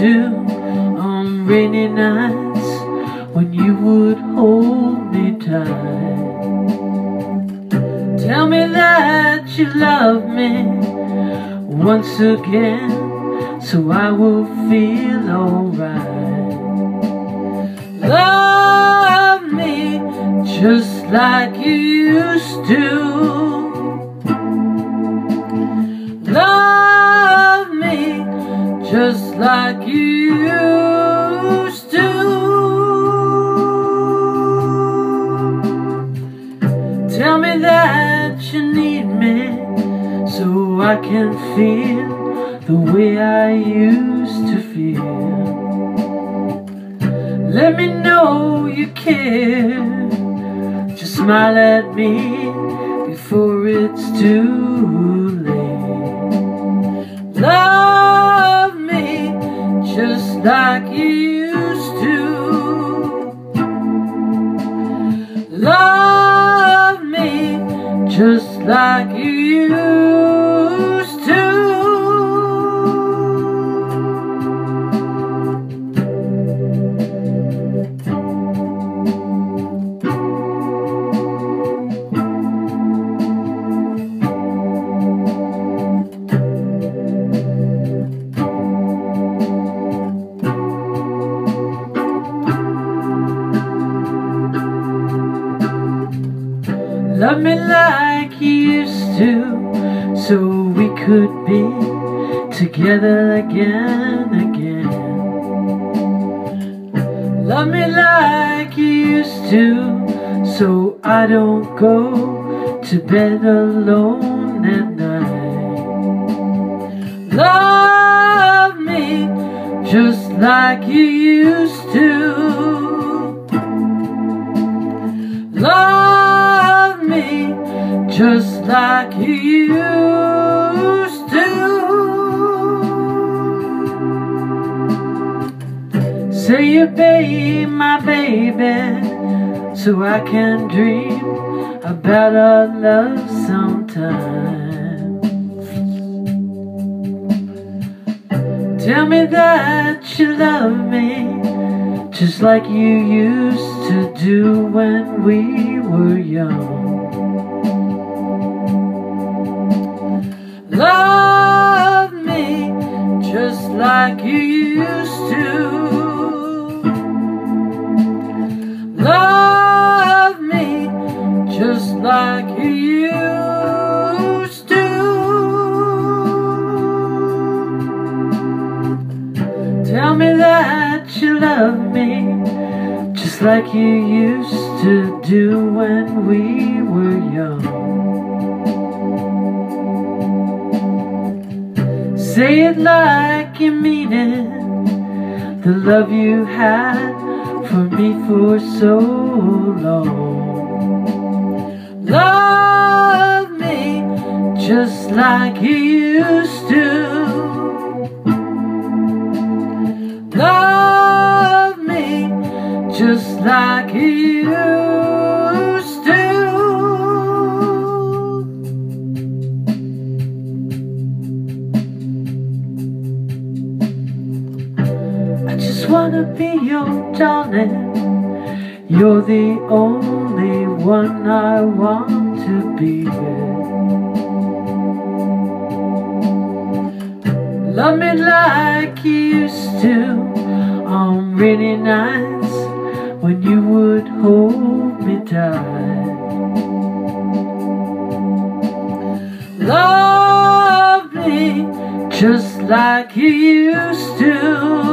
to on rainy nights when you would hold me tight. Tell me that you love me once again so I will feel alright. Love me just like you used to. Just like you used to. Tell me that you need me so I can feel the way I used to feel. Let me know you care. Just smile at me before it's too late. Love like you used to. Love me just like you Love me like you used to, so we could be together again, again. Love me like you used to, so I don't go to bed alone at night. Love me just like you used to. Love just like you used to. Say you be my baby, so I can dream about our love sometime. Tell me that you love me just like you used to do when we were young. Love me just like you used to. Love me just like you used to. Tell me that you love me just like you used to do when we were young. Say it like you mean it, the love you had for me for so long. Love me just like you used to. Love me just like you wanna be your darling. You're the only one I want to be with. Love me like you used to on rainy nights when you would hold me tight. Love me just like you used to.